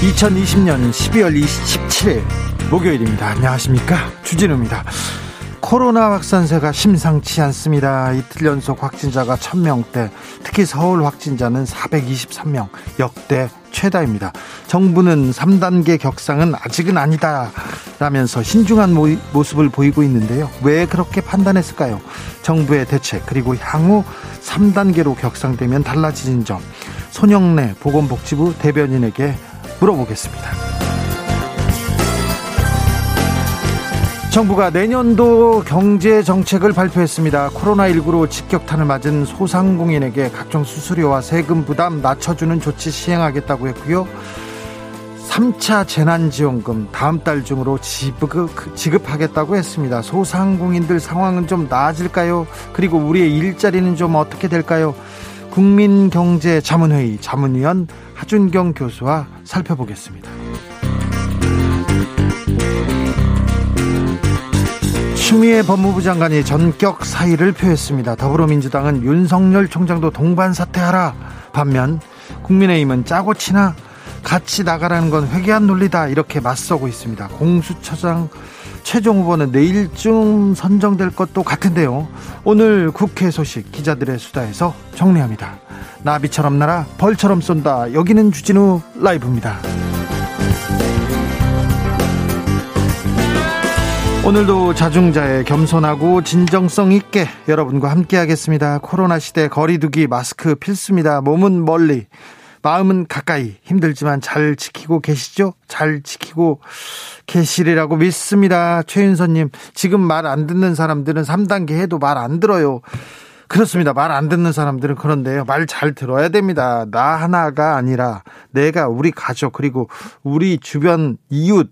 2020년 12월 27일 목요일입니다. 안녕하십니까? 주진우입니다. 코로나 확산세가 심상치 않습니다. 이틀 연속 확진자가 1000명대, 특히 서울 확진자는 423명, 역대 최다입니다. 정부는 3단계 격상은 아직은 아니다. 라면서 신중한 모습을 보이고 있는데요. 왜 그렇게 판단했을까요? 정부의 대책, 그리고 향후 3단계로 격상되면 달라지는 점, 손영래 보건복지부 대변인에게 물어보겠습니다. 정부가 내년도 경제 정책을 발표했습니다. 코로나19로 직격탄을 맞은 소상공인에게 각종 수수료와 세금 부담 낮춰주는 조치 시행하겠다고 했고요. 3차 재난지원금 다음 달 중으로 지급, 지급하겠다고 했습니다. 소상공인들 상황은 좀 나아질까요? 그리고 우리의 일자리는 좀 어떻게 될까요? 국민경제자문회의 자문위원 하준경 교수와 살펴보겠습니다. 추미애 법무부 장관이 전격 사의를 표했습니다. 더불어민주당은 윤석열 총장도 동반 사퇴하라. 반면 국민의힘은 짜고 치나 같이 나가라는 건 회개한 논리다 이렇게 맞서고 있습니다. 공수처장 최종 후보는 내일쯤 선정될 것도 같은데요. 오늘 국회 소식 기자들의 수다에서 정리합니다. 나비처럼 날아 벌처럼 쏜다. 여기는 주진우 라이브입니다. 오늘도 자중자의 겸손하고 진정성 있게 여러분과 함께 하겠습니다. 코로나 시대 거리두기 마스크 필수입니다. 몸은 멀리, 마음은 가까이 힘들지만 잘 지키고 계시죠? 잘 지키고 계시리라고 믿습니다. 최윤선님, 지금 말 안 듣는 사람들은 3단계 해도 말 안 들어요. 그렇습니다. 말 안 듣는 사람들은 그런데요. 말 잘 들어야 됩니다. 나 하나가 아니라 내가 우리 가족 그리고 우리 주변 이웃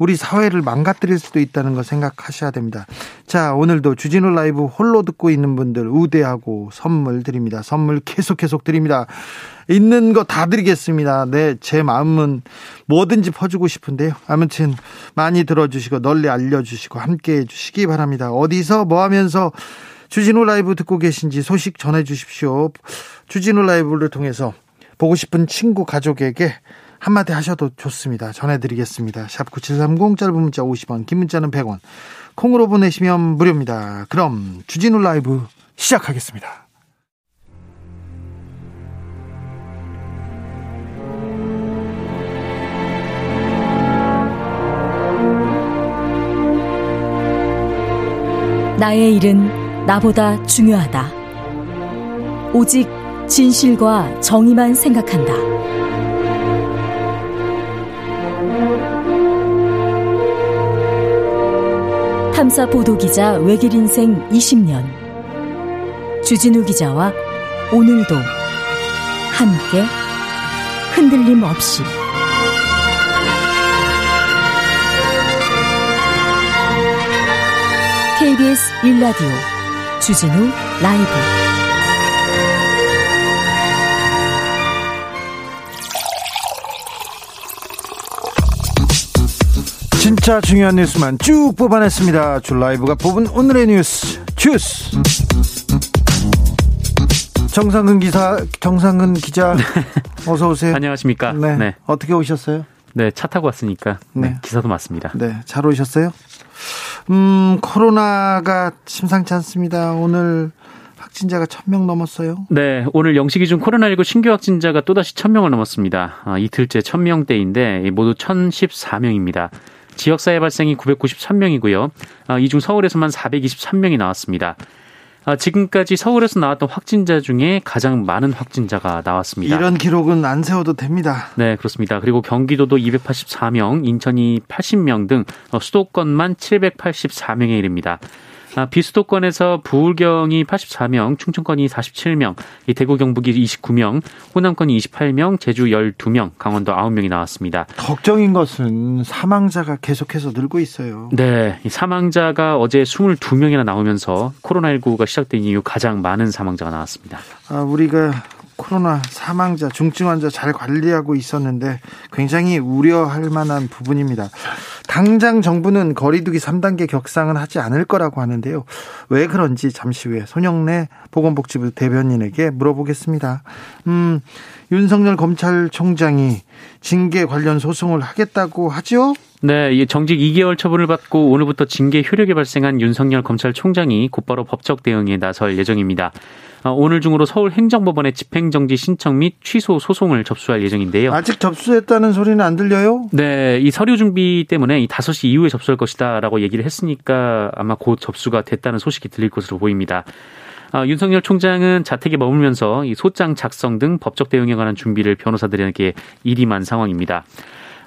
우리 사회를 망가뜨릴 수도 있다는 거 생각하셔야 됩니다. 자, 오늘도 주진우 라이브 홀로 듣고 있는 분들 우대하고 선물 드립니다. 선물 계속 계속 드립니다. 있는 거 다 드리겠습니다. 네, 제 마음은 뭐든지 퍼주고 싶은데요. 아무튼 많이 들어주시고 널리 알려주시고 함께 해주시기 바랍니다. 어디서 뭐 하면서 주진우 라이브 듣고 계신지 소식 전해주십시오. 주진우 라이브를 통해서 보고 싶은 친구 가족에게 한마디 하셔도 좋습니다. 전해드리겠습니다. 샵 9730 짧은 문자 50원 긴 문자는 100원 콩으로 보내시면 무료입니다. 그럼 주진우 라이브 시작하겠습니다. 나의 일은 나보다 중요하다. 오직 진실과 정의만 생각한다. 탐사 보도 기자 외길 인생 20년. 주진우 기자와 오늘도 함께 흔들림 없이 KBS 1라디오 주진우 라이브 진짜 중요한 뉴스만 쭉 뽑아냈습니다. 줄 라이브가 뽑은 오늘의 뉴스 주스. 정상근 기사, 정상근 기자, 네. 어서 오세요. 안녕하십니까. 네. 네. 어떻게 오셨어요? 네, 차 타고 왔으니까. 네. 네. 기사도 맞습니다. 네, 잘 오셨어요? 음, 코로나가 심상치 않습니다. 오늘 확진자가 1000명 넘었어요. 네, 오늘 영시 기준 코로나19 신규 확진자가 또다시 1000명을 넘었습니다. 아, 이틀째 1000명대인데 모두 1014명입니다. 지역사회 발생이 993명이고요. 아, 이중 서울에서만 423명이 나왔습니다. 아, 지금까지 서울에서 나왔던 확진자 중에 가장 많은 확진자가 나왔습니다. 이런 기록은 안 세워도 됩니다. 네, 그렇습니다. 그리고 경기도도 284명, 인천이 80명 등 수도권만 784명에 이릅니다. 아, 비수도권에서 부울경이 84명, 충청권이 47명, 이 대구 경북이 29명, 호남권이 28명, 제주 12명, 강원도 9명이 나왔습니다. 걱정인 것은 사망자가 계속해서 늘고 있어요. 네, 이 사망자가 어제 22명이나 나오면서 코로나19가 시작된 이후 가장 많은 사망자가 나왔습니다. 아, 우리가 코로나 사망자, 중증 환자 잘 관리하고 있었는데 굉장히 우려할 만한 부분입니다. 당장 정부는 거리두기 3단계 격상은 하지 않을 거라고 하는데요. 왜 그런지 잠시 후에 손영래 보건복지부 대변인에게 물어보겠습니다. 음, 윤석열 검찰총장이 징계 관련 소송을 하겠다고 하죠? 네, 정직 2개월 처분을 받고 오늘부터 징계 효력이 발생한 윤석열 검찰총장이 곧바로 법적 대응에 나설 예정입니다. 어, 오늘 중으로 서울 행정법원에 집행정지 신청 및 취소 소송을 접수할 예정인데요. 아직 접수했다는 소리는 안 들려요? 네, 이 서류 준비 때문에 이 5시 이후에 접수할 것이다라고 얘기를 했으니까 아마 곧 접수가 됐다는 소식이 들릴 것으로 보입니다. 어, 윤석열 총장은 자택에 머물면서 이 소장 작성 등 법적 대응에 관한 준비를 변호사들에게 일임한 상황입니다.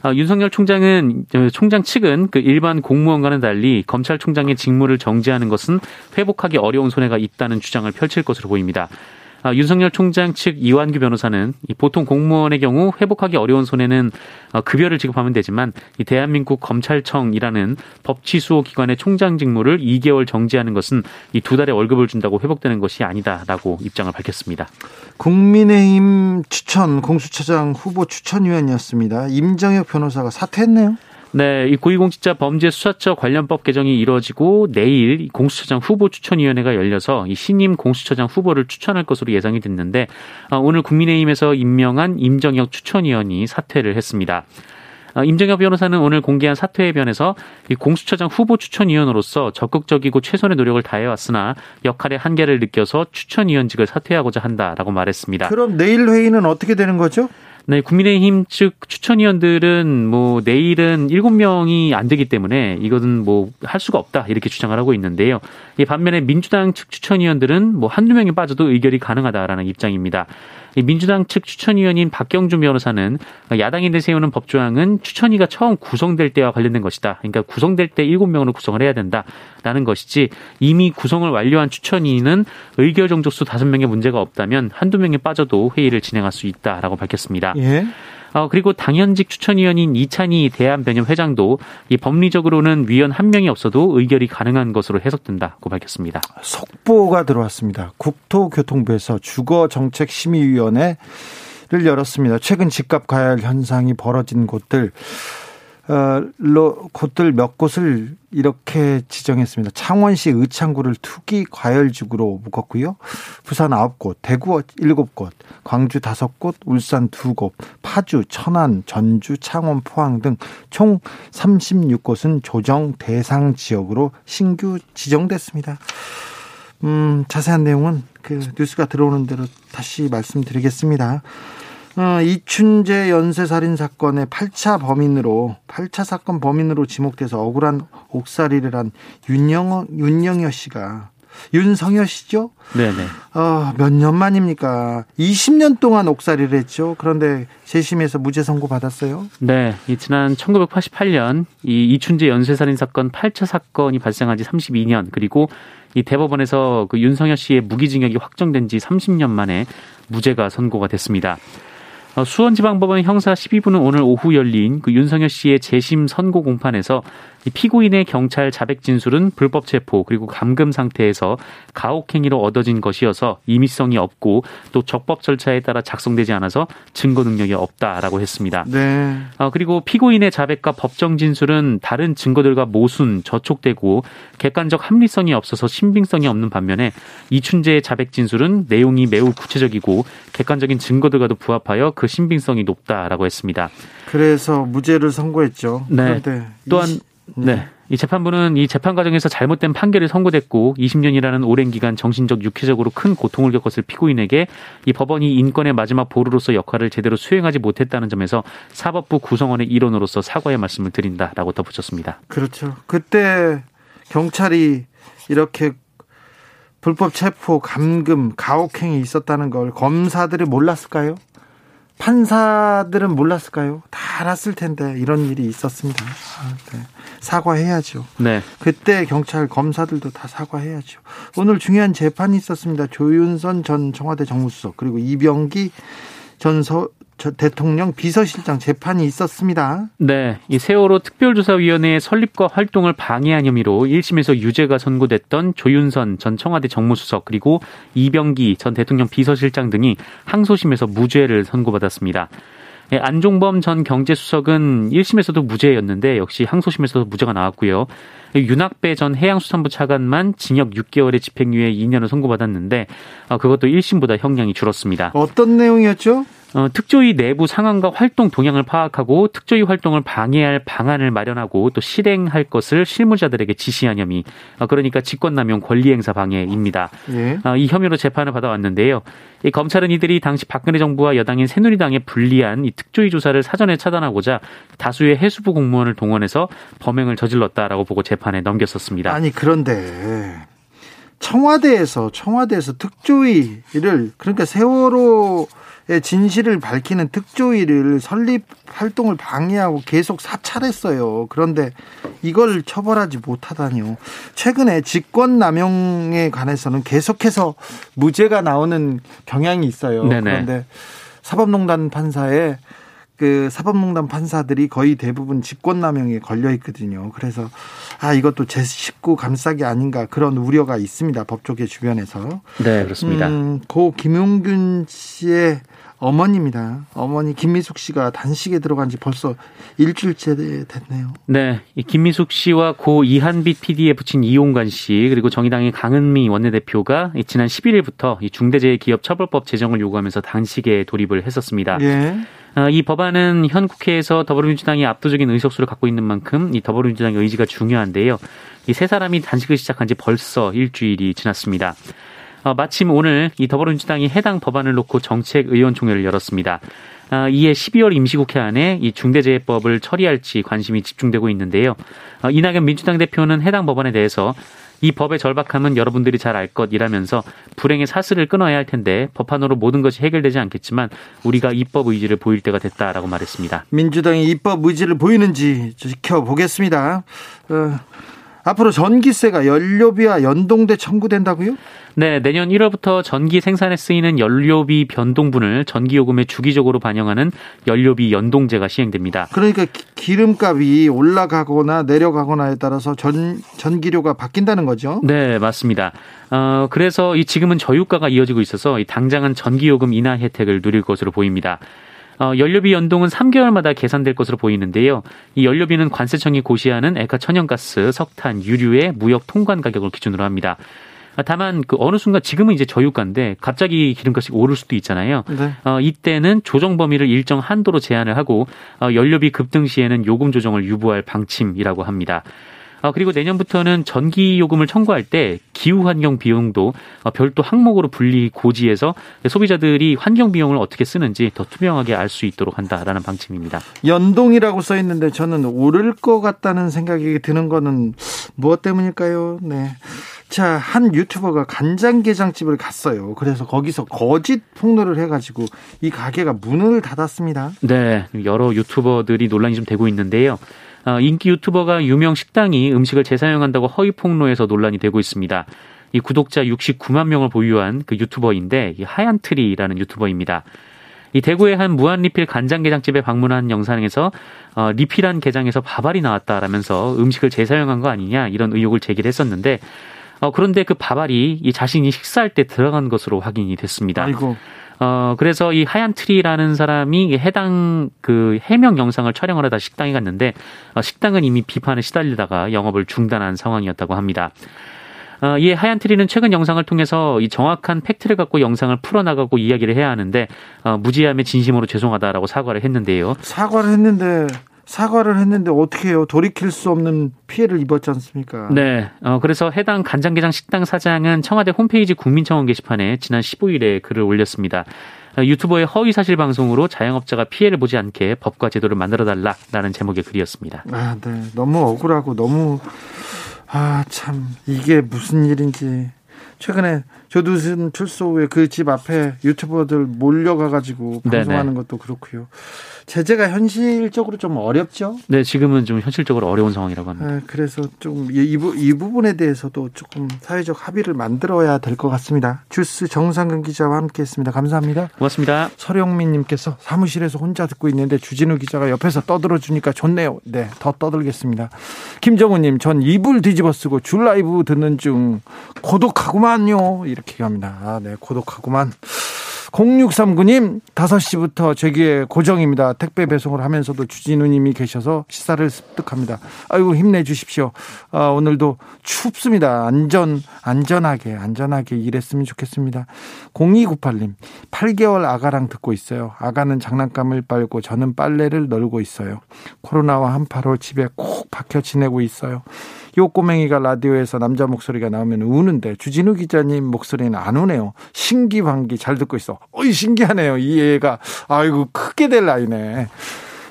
어, 윤석열 총장은 총장 측은 그 일반 공무원과는 달리 검찰총장의 직무를 정지하는 것은 회복하기 어려운 손해가 있다는 주장을 펼칠 것으로 보입니다. 아, 윤석열 총장 측 이완규 변호사는 보통 공무원의 경우 회복하기 어려운 손해는 어, 급여를 지급하면 되지만 이 대한민국 검찰청이라는 법치수호 기관의 총장 직무를 2개월 정지하는 것은 이 두 달의 월급을 준다고 회복되는 것이 아니다라고 입장을 밝혔습니다. 국민의힘 추천 공수처장 후보 추천위원이었습니다. 임정혁 변호사가 사퇴했네요. 네, 이 고위공직자 범죄 수사처 관련법 개정이 이루어지고 내일 공수처장 후보 추천위원회가 열려서 이 신임 공수처장 후보를 추천할 것으로 예상이 됐는데 아, 오늘 국민의힘에서 임명한 임정혁 추천위원이 사퇴를 했습니다. 아, 임정혁 변호사는 오늘 공개한 사퇴의 변에서 공수처장 후보 추천위원으로서 적극적이고 최선의 노력을 다해왔으나 역할의 한계를 느껴서 추천위원직을 사퇴하고자 한다라고 말했습니다. 그럼 내일 회의는 어떻게 되는 거죠? 네, 국민의힘 측 추천위원들은 뭐 내일은 일곱 명이 안 되기 때문에 이것은 뭐할 수가 없다 이렇게 주장을 하고 있는데요. 이 반면에 민주당 측 추천위원들은 뭐 한두 명이 빠져도 의결이 가능하다라는 입장입니다. 민주당 측 추천위원인 박경준 변호사는 야당이 내세우는 법조항은 추천위가 처음 구성될 때와 관련된 것이다. 그러니까 구성될 때 일곱 명으로 구성을 해야 된다라는 것이지 이미 구성을 완료한 추천위는 의결 정족수 다섯 명의 문제가 없다면 한두 명이 빠져도 회의를 진행할 수 있다라고 밝혔습니다. 예. 어, 그리고 당연직 추천위원인 이찬희 대한변협 회장도 이 법리적으로는 위원 한 명이 없어도 의결이 가능한 것으로 해석된다고 밝혔습니다. 속보가 들어왔습니다. 국토교통부에서 주거정책심의위원회를 열었습니다. 최근 집값 가열 현상이 벌어진 곳들 어, 곳들 몇 곳을 이렇게 지정했습니다. 창원시 의창구를 투기 과열지구로 묶었고요. 부산 9곳, 대구 7곳, 광주 5곳, 울산 2곳, 파주, 천안, 전주, 창원, 포항 등 총 36곳은 조정 대상 지역으로 신규 지정됐습니다. 음, 자세한 내용은 그 뉴스가 들어오는 대로 다시 말씀드리겠습니다. 어, 이춘재 연쇄살인 사건의 8차 범인으로 8차 사건 범인으로 지목돼서 억울한 옥살이를 한 윤영 윤영여 씨가 윤성여 씨죠? 네네. 어, 몇 년 만입니까? 20년 동안 옥살이를 했죠. 그런데 재심에서 무죄 선고 받았어요. 네. 이 지난 1988년 이 이춘재 연쇄살인 사건 8차 사건이 발생한 지 32년 그리고 이 대법원에서 그 윤성여 씨의 무기징역이 확정된 지 30년 만에 무죄가 선고가 됐습니다. 어, 수원지방법원 형사 12부는 오늘 오후 열린 그 윤석열 씨의 재심 선고 공판에서 피고인의 경찰 자백 진술은 불법 체포 그리고 감금 상태에서 가혹행위로 얻어진 것이어서 임의성이 없고 또 적법 절차에 따라 작성되지 않아서 증거 능력이 없다라고 했습니다. 네. 어, 그리고 피고인의 자백과 법정 진술은 다른 증거들과 모순, 저촉되고 객관적 합리성이 없어서 신빙성이 없는 반면에 이춘재의 자백 진술은 내용이 매우 구체적이고 객관적인 증거들과도 부합하여 그 신빙성이 높다라고 했습니다. 그래서 무죄를 선고했죠. 네. 또한 네. 이 재판부는 이 재판 과정에서 잘못된 판결이 선고됐고 20년이라는 오랜 기간 정신적 육체적으로 큰 고통을 겪었을 피고인에게 이 법원이 인권의 마지막 보루로서 역할을 제대로 수행하지 못했다는 점에서 사법부 구성원의 일원으로서 사과의 말씀을 드린다라고 덧붙였습니다. 그렇죠. 그때 경찰이 이렇게 불법 체포, 감금, 가혹행위 있었다는 걸 검사들이 몰랐을까요? 판사들은 몰랐을까요? 다 알았을 텐데 이런 일이 있었습니다. 아, 네. 사과해야죠. 네. 그때 경찰 검사들도 다 사과해야죠. 오늘 중요한 재판이 있었습니다. 조윤선 전 청와대 정무수석 그리고 이병기 전 서, 대통령 비서실장 재판이 있었습니다. 네. 이 세월호 특별조사위원회의 설립과 활동을 방해한 혐의로 1심에서 유죄가 선고됐던 조윤선 전 청와대 정무수석 그리고 이병기 전 대통령 비서실장 등이 항소심에서 무죄를 선고받았습니다. 예, 안종범 전 경제수석은 1심에서도 무죄였는데 역시 항소심에서도 무죄가 나왔고요. 윤학배 전 해양수산부 차관만 징역 6개월의 집행유예 2년을 선고받았는데 어, 그것도 1심보다 형량이 줄었습니다. 어떤 내용이었죠? 어, 특조위 내부 상황과 활동 동향을 파악하고 특조위 활동을 방해할 방안을 마련하고 또 실행할 것을 실무자들에게 지시한 혐의. 어, 그러니까 직권남용 권리행사 방해입니다. 예. 어, 이 혐의로 재판을 받아왔는데요. 이 검찰은 이들이 당시 박근혜 정부와 여당인 새누리당에 불리한 이 특조위 조사를 사전에 차단하고자 다수의 해수부 공무원을 동원해서 범행을 저질렀다라고 보고 재판에 넘겼었습니다. 아니 그런데 청와대에서 청와대에서 특조위를 그러니까 세월호 진실을 밝히는 특조위를 설립 활동을 방해하고 계속 사찰했어요. 그런데 이걸 처벌하지 못하다니요. 최근에 직권 남용에 관해서는 계속해서 무죄가 나오는 경향이 있어요. 네네. 그런데 사법농단 판사에 그 사법농단 판사들이 거의 대부분 직권남용에 걸려 있거든요. 그래서 아 이것도 제 식구 감싸기 아닌가 그런 우려가 있습니다. 법조계 주변에서. 네 그렇습니다. 음, 고 김용균 씨의 어머니입니다. 어머니 김미숙 씨가 단식에 들어간 지 벌써 일주일째 됐네요. 네. 김미숙 씨와 고 이한빛 PD에 붙인 이용관 씨 그리고 정의당의 강은미 원내대표가 지난 11일부터 중대재해기업처벌법 제정을 요구하면서 단식에 돌입을 했었습니다. 예. 어, 이 법안은 현 국회에서 더불어민주당이 압도적인 의석수를 갖고 있는 만큼 이 더불어민주당의 의지가 중요한데요. 이 세 사람이 단식을 시작한 지 벌써 일주일이 지났습니다. 어, 마침 오늘 이 더불어민주당이 해당 법안을 놓고 정책 의원총회를 열었습니다. 어, 이에 12월 임시국회 안에 이 중대재해법을 처리할지 관심이 집중되고 있는데요. 어, 이낙연 민주당 대표는 해당 법안에 대해서 이 법의 절박함은 여러분들이 잘 알 것이라면서 불행의 사슬을 끊어야 할 텐데 법안으로 모든 것이 해결되지 않겠지만 우리가 입법 의지를 보일 때가 됐다라고 말했습니다. 민주당이 입법 의지를 보이는지 지켜보겠습니다. 어, 앞으로 전기세가 연료비와 연동돼 청구된다고요? 네, 내년 1월부터 전기 생산에 쓰이는 연료비 변동분을 전기요금에 주기적으로 반영하는 연료비 연동제가 시행됩니다. 그러니까 기 름값이 올라가거나 내려가거나에 따라서 전 전기료가 바뀐다는 거죠? 네, 맞습니다. 어, 그래서 이 지금은 저유가가 이어지고 있어서 이 당장은 전기요금 인하 혜택을 누릴 것으로 보입니다. 어, 연료비 연동은 3개월마다 계산될 것으로 보이는데요. 이 연료비는 관세청이 고시하는 액화 천연가스, 석탄, 유류의 무역 통관 가격을 기준으로 합니다. 다만 그 어느 순간 지금은 이제 저유가인데 갑자기 기름값이 오를 수도 있잖아요. 네. 어, 이때는 조정 범위를 일정 한도로 제한을 하고 어, 연료비 급등 시에는 요금 조정을 유보할 방침이라고 합니다. 어, 그리고 내년부터는 전기 요금을 청구할 때 기후 환경 비용도 어, 별도 항목으로 분리 고지해서 소비자들이 환경 비용을 어떻게 쓰는지 더 투명하게 알 수 있도록 한다라는 방침입니다. 연동이라고 써 있는데 저는 오를 것 같다는 생각이 드는 거는 무엇 때문일까요? 네. 자, 한 유튜버가 간장게장집을 갔어요. 그래서 거기서 거짓 폭로를 해가지고 이 가게가 문을 닫았습니다. 네, 여러 유튜버들이 논란이 좀 되고 있는데요. 어, 인기 유튜버가 유명 식당이 음식을 재사용한다고 허위 폭로해서 논란이 되고 있습니다. 이 구독자 69만 명을 보유한 그 유튜버인데 이 하얀 트리라는 유튜버입니다. 이 대구의 한 무한 리필 간장게장집에 방문한 영상에서 어, 리필한 게장에서 밥알이 나왔다라면서 음식을 재사용한 거 아니냐 이런 의혹을 제기를 했었는데 어, 그런데 그 밥알이 이 자신이 식사할 때 들어간 것으로 확인이 됐습니다. 아이고. 어, 그래서 이 하얀 트리라는 사람이 해당 그 해명 영상을 촬영을 하다 식당에 갔는데 어, 식당은 이미 비판에 시달리다가 영업을 중단한 상황이었다고 합니다. 어, 이 하얀 트리는 최근 영상을 통해서 이 정확한 팩트를 갖고 영상을 풀어나가고 이야기를 해야 하는데 어, 무지함에 진심으로 죄송하다라고 사과를 했는데요. 사과를 했는데 사과를 했는데 어떻게 해요? 돌이킬 수 없는 피해를 입었지 않습니까? 네. 어, 그래서 해당 간장게장 식당 사장은 청와대 홈페이지 국민청원 게시판에 지난 15일에 글을 올렸습니다. 어, 유튜버의 허위 사실 방송으로 자영업자가 피해를 보지 않게 법과 제도를 만들어 달라라는 제목의 글이었습니다. 아, 네. 너무 억울하고 너무 아, 참 이게 무슨 일인지 최근에 조두순 출소 후에 그 집 앞에 유튜버들 몰려가가지고 방송하는 네네. 것도 그렇고요. 제재가 현실적으로 좀 어렵죠? 네, 지금은 좀 현실적으로 어려운 상황이라고 합니다. 네, 그래서 좀 이, 이 부분에 대해서도 조금 사회적 합의를 만들어야 될 것 같습니다. 주스 정상근 기자와 함께했습니다. 감사합니다. 고맙습니다. 서영민님께서 사무실에서 혼자 듣고 있는데 주진우 기자가 옆에서 떠들어 주니까 좋네요. 네, 더 떠들겠습니다. 김정우님, 전 이불 뒤집어 쓰고 줄 라이브 듣는 중 고독하구만요. 이렇게 합니다. 아, 네, 고독하구만. 0639님, 5시부터 제기에 고정입니다. 택배 배송을 하면서도 주진우님이 계셔서 시사를 습득합니다. 아이고, 힘내주십시오. 아, 오늘도 춥습니다. 안전, 안전하게, 안전하게 일했으면 좋겠습니다. 0298님, 8개월 아가랑 듣고 있어요. 아가는 장난감을 빨고 저는 빨래를 널고 있어요. 코로나와 한파로 집에 콕 박혀 지내고 있어요. 요 꼬맹이가 라디오에서 남자 목소리가 나오면 우는데 주진우 기자님 목소리는 안 우네요. 신기방기 잘 듣고 있어. 어이 신기하네요. 이 애가 아이고 크게 될 나이네.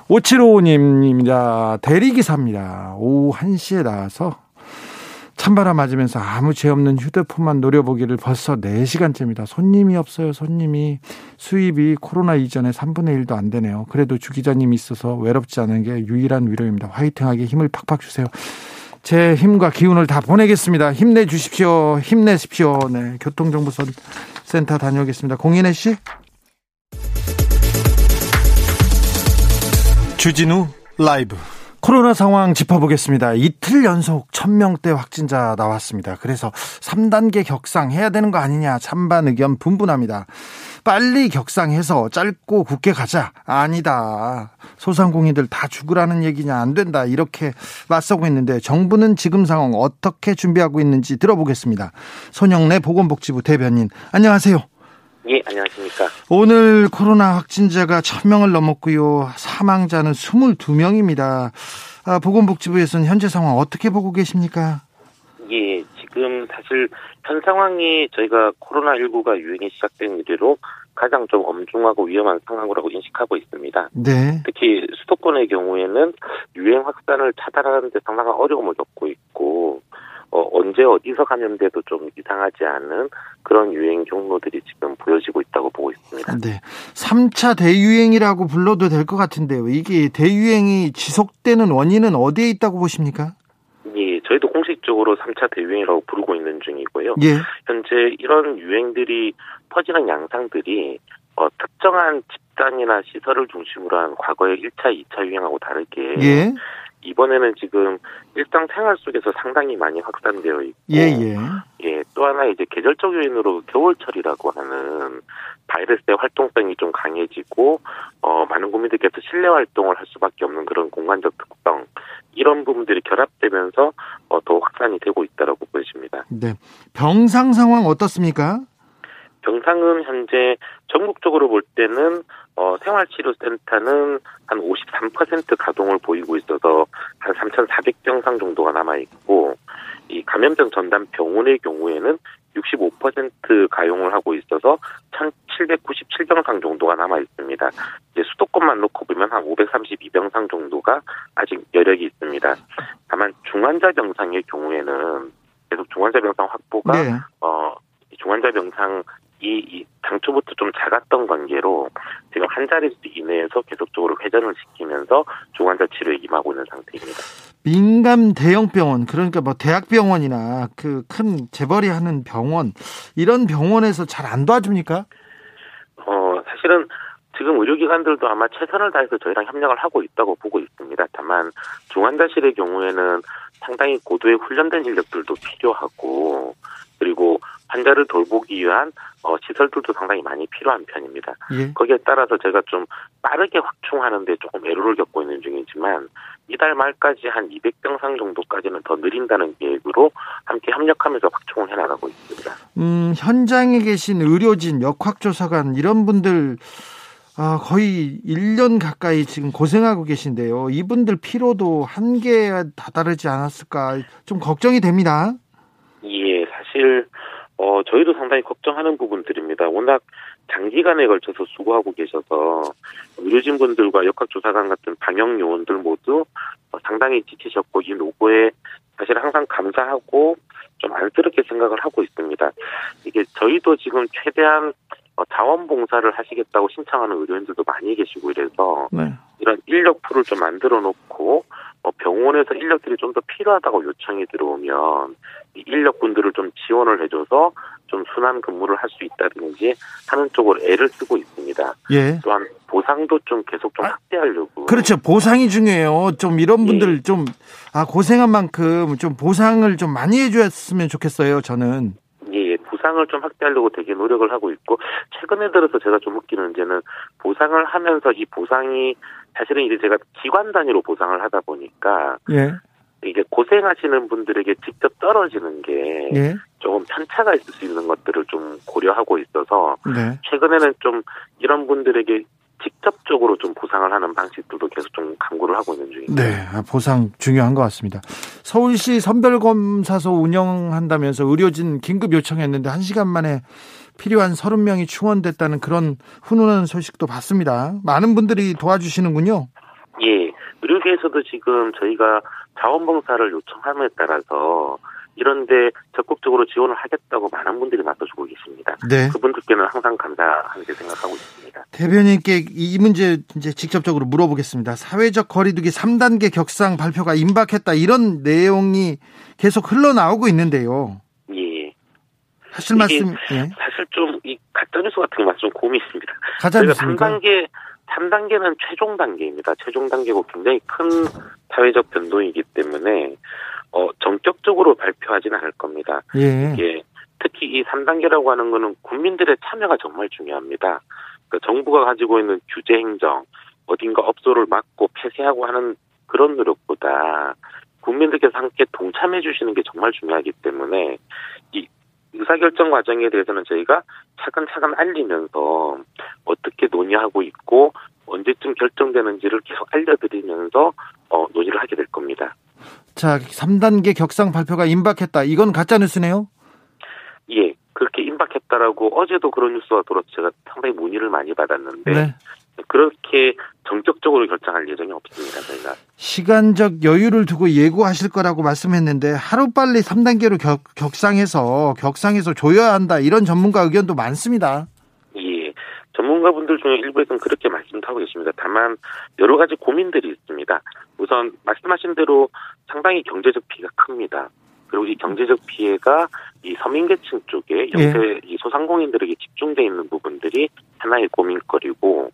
5755님입니다. 대리기사입니다. 오후 1시에 나와서 찬바람 맞으면서 아무 죄 없는 휴대폰만 노려보기를 벌써 4시간째입니다. 손님이 없어요, 손님이. 수입이 코로나 이전에 3분의 1도 안 되네요. 그래도 주 기자님이 있어서 외롭지 않은 게 유일한 위로입니다. 화이팅하게 힘을 팍팍 주세요. 제 힘과 기운을 다 보내겠습니다. 힘내 주십시오. 힘내십시오. 네. 교통정보센터 다녀오겠습니다. 공인혜 씨. 주진우 라이브. 코로나 상황 짚어보겠습니다. 이틀 연속 1000명대 확진자 나왔습니다. 그래서 3단계 격상해야 되는 거 아니냐 찬반 의견 분분합니다. 빨리 격상해서 짧고 굳게 가자. 아니다. 소상공인들 다 죽으라는 얘기냐 안 된다. 이렇게 맞서고 있는데 정부는 지금 상황 어떻게 준비하고 있는지 들어보겠습니다. 손영래 보건복지부 대변인 안녕하세요. 예, 안녕하십니까. 오늘 코로나 확진자가 1000명을 넘었고요. 사망자는 22명입니다. 아, 보건복지부에서는 현재 상황 어떻게 보고 계십니까? 예, 지금 사실 현 상황이 저희가 코로나19가 유행이 시작된 이래로 가장 좀 엄중하고 위험한 상황이라고 인식하고 있습니다. 네. 특히 수도권의 경우에는 유행 확산을 차단하는 데 상당한 어려움을 겪고 있고 어, 언제 어디서 감염돼도 좀 이상하지 않은 그런 유행 경로들이 지금 보여지고 있다고 보고 있습니다. 네. 3차 대유행이라고 불러도 될 것 같은데요. 이게 대유행이 지속되는 원인은 어디에 있다고 보십니까? 예, 저희도 공식적으로 3차 대유행이라고 부르고 있는 중이고요. 예. 현재 이런 유행들이 퍼지는 양상들이 어, 특정한 집단이나 시설을 중심으로 한 과거의 1차, 2차 유행하고 다르게 예. 이번에는 지금 일상 생활 속에서 상당히 많이 확산되어 있고 예, 예. 예, 또 하나 이제 계절적 요인으로 겨울철이라고 하는 바이러스의 활동성이 좀 강해지고 어 많은 국민들께서 실내 활동을 할 수밖에 없는 그런 공간적 특성 이런 부분들이 결합되면서 어, 더 확산이 되고 있다라고 보여집니다. 네. 병상 상황 어떻습니까? 병상은 현재 전국적으로 볼 때는 어, 생활치료센터는 한 53% 가동을 보이고 있어서 한 3,400병상 정도가 남아 있고 이 감염병 전담 병원의 경우에는 65% 가용을 하고 있어서 1,797병상 정도가 남아 있습니다. 이제 수도권만 놓고 보면 한 532병상 정도가 아직 여력이 있습니다. 다만 중환자 병상의 경우에는 계속 중환자 병상 확보가 네. 어 중환자 병상 이, 이 당초부터 좀 작았던 관계로 지금 한 자릿수 이내에서 계속적으로 회전을 시키면서 중환자 치료에 임하고 있는 상태입니다. 민간 대형 병원 그러니까 뭐 대학병원이나 그 큰 재벌이 하는 병원 이런 병원에서 잘 안 도와줍니까? 어 사실은 지금 의료기관들도 아마 최선을 다해서 저희랑 협력을 하고 있다고 보고 있습니다. 다만 중환자실의 경우에는 상당히 고도의 훈련된 인력들도 필요하고 그리고 환자를 돌보기 위한 어, 시설들도 상당히 많이 필요한 편입니다. 예. 거기에 따라서 제가 좀 빠르게 확충하는데 조금 애로를 겪고 있는 중이지만 이달 말까지 한 200병상 정도까지는 더 느린다는 계획으로 함께 협력하면서 확충을 해나가고 있습니다. 음, 현장에 계신 의료진, 역학조사관 이런 분들 아, 거의 1년 가까이 지금 고생하고 계신데요. 이분들 피로도 한계에 다다르지 않았을까 좀 걱정이 됩니다. 예, 사실 어, 저희도 상당히 걱정하는 부분들입니다. 워낙 장기간에 걸쳐서 수고하고 계셔서 의료진 분들과 역학조사관 같은 방역 요원들 모두 어, 상당히 지치셨고 이 노고에 사실 항상 감사하고 좀 안쓰럽게 생각을 하고 있습니다. 저희도 지금 최대한 어, 자원봉사를 하시겠다고 신청하는 의료인들도 많이 계시고 이래서 네. 이런 인력풀을 좀 만들어 놓고 어, 병원에서 인력들이 좀 더 필요하다고 요청이 들어오면 이 인력분들을 좀 지원을 해줘서 좀 순환 근무를 할 수 있다든지 하는 쪽으로 애를 쓰고 있습니다. 예. 또한 보상도 좀 계속 좀 아, 확대하려고. 그렇죠. 보상이 중요해요. 좀 이런 분들 좀, 아, 고생한 만큼 좀 보상을 좀 많이 해줬으면 좋겠어요, 저는. 예, 예, 보상을 좀 확대하려고 되게 노력을 하고 있고 최근에 들어서 제가 좀 웃기는 이제는 보상을 하면서 이 보상이 사실은 이제 제가 기관 단위로 보상을 하다 보니까 예. 이게 고생하시는 분들에게 직접 떨어지는 게 예. 조금 편차가 있을 수 있는 것들을 좀 고려하고 있어서 네. 최근에는 좀 이런 분들에게 직접적으로 좀 보상을 하는 방식들도 계속 좀 강구를 하고 있는 중입니다. 네, 아, 보상 중요한 것 같습니다. 서울시 선별검사소 운영한다면서 의료진 긴급 요청했는데 한시간 만에 필요한 30명이 충원됐다는 그런 훈훈한 소식도 봤습니다. 많은 분들이 도와주시는군요. 예, 의료계에서도 지금 저희가 자원봉사를 요청함에 따라서 이런데 적극적으로 지원을 하겠다고 많은 분들이 나서주고 계십니다. 네. 그분들께는 항상 감사하게 생각하고 있습니다. 대변인께 이 문제 이제 직접적으로 물어보겠습니다. 사회적 거리두기 3단계 격상 발표가 임박했다 이런 내용이 계속 흘러나오고 있는데요. 예, 하실 이게 말씀 예. 사실 좀 이 가짜뉴스 같은 게 맞좀 고민입니다. 뉴스입니까? 3단계, 3단계는 최종 단계입니다. 최종 단계고 굉장히 큰 사회적 변동이기 때문에 어, 전격적으로 발표하지는 않을 겁니다. 예. 예. 특히 이 3단계라고 하는 거는 국민들의 참여가 정말 중요합니다. 그러니까 정부가 가지고 있는 규제 행정, 어딘가 업소를 막고 폐쇄하고 하는 그런 노력보다 국민들께서 함께 동참해 주시는 게 정말 중요하기 때문에 이 의사결정 과정에 대해서는 저희가 차근차근 알리면서 어떻게 논의하고 있고 언제쯤 결정되는지를 계속 알려드리면서 어, 논의를 하게 될 겁니다. 자, 3단계 격상 발표가 임박했다. 이건 가짜 뉴스네요. 예, 그렇게 임박했다라고 어제도 그런 뉴스가 들어서 제가 상당히 문의를 많이 받았는데 네. 그렇게 정적적으로 결정할 예정이 없습니다. 저희가 시간적 여유를 두고 예고하실 거라고 말씀했는데 하루빨리 3단계로 격, 격상해서 격상해서 조여야 한다. 이런 전문가 의견도 많습니다. 예, 전문가분들 중에 일부에서는 그렇게 말씀도 하고 계십니다. 다만 여러 가지 고민들이 있습니다. 우선 말씀하신 대로 상당히 경제적 피해가 큽니다. 그리고 이 경제적 피해가 이 서민계층 쪽에 영세 이 소상공인들에게 집중돼 있는 부분들이 하나의 고민거리고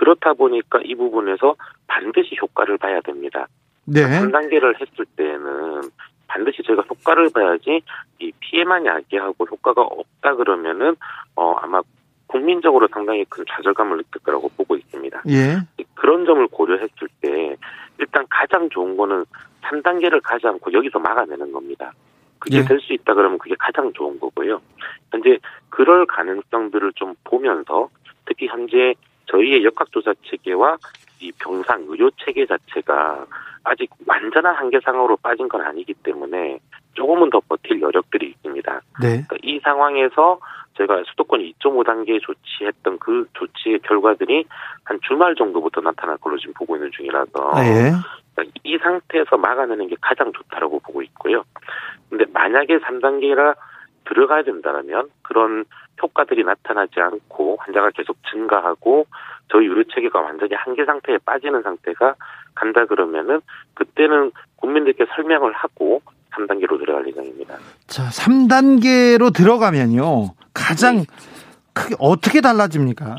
그렇다 보니까 이 부분에서 반드시 효과를 봐야 됩니다. 네. 3단계를 했을 때는 반드시 저희가 효과를 봐야지 이 피해만 야기하고 효과가 없다 그러면은 어 아마 국민적으로 상당히 큰 좌절감을 느낄 거라고 보고 있습니다. 예. 그런 점을 고려했을 때 일단 가장 좋은 거는 3단계를 가지 않고 여기서 막아내는 겁니다. 그게 예. 될수 있다 그러면 그게 가장 좋은 거고요. 현재 그럴 가능성들을 좀 보면서 특히 현재 저희의 역학조사 체계와 이 병상 의료 체계 자체가 아직 완전한 한계 상황으로 빠진 건 아니기 때문에 조금은 더 버틸 여력들이 있습니다. 네. 그러니까 이 상황에서 저희가 수도권 2.5단계 조치했던 그 조치의 결과들이 한 주말 정도부터 나타날 걸로 지금 보고 있는 중이라서 아, 예. 그러니까 이 상태에서 막아내는 게 가장 좋다라고 보고 있고요. 근데 만약에 3단계라 들어가야 된다면 그런 효과들이 나타나지 않고 환자가 계속 증가하고 저희 의료 체계가 완전히 한계 상태에 빠지는 상태가 간다 그러면은 그때는 국민들께 설명을 하고 3단계로 들어갈 예정입니다. 자, 3단계로 들어가면요. 가장 크게 어떻게 달라집니까?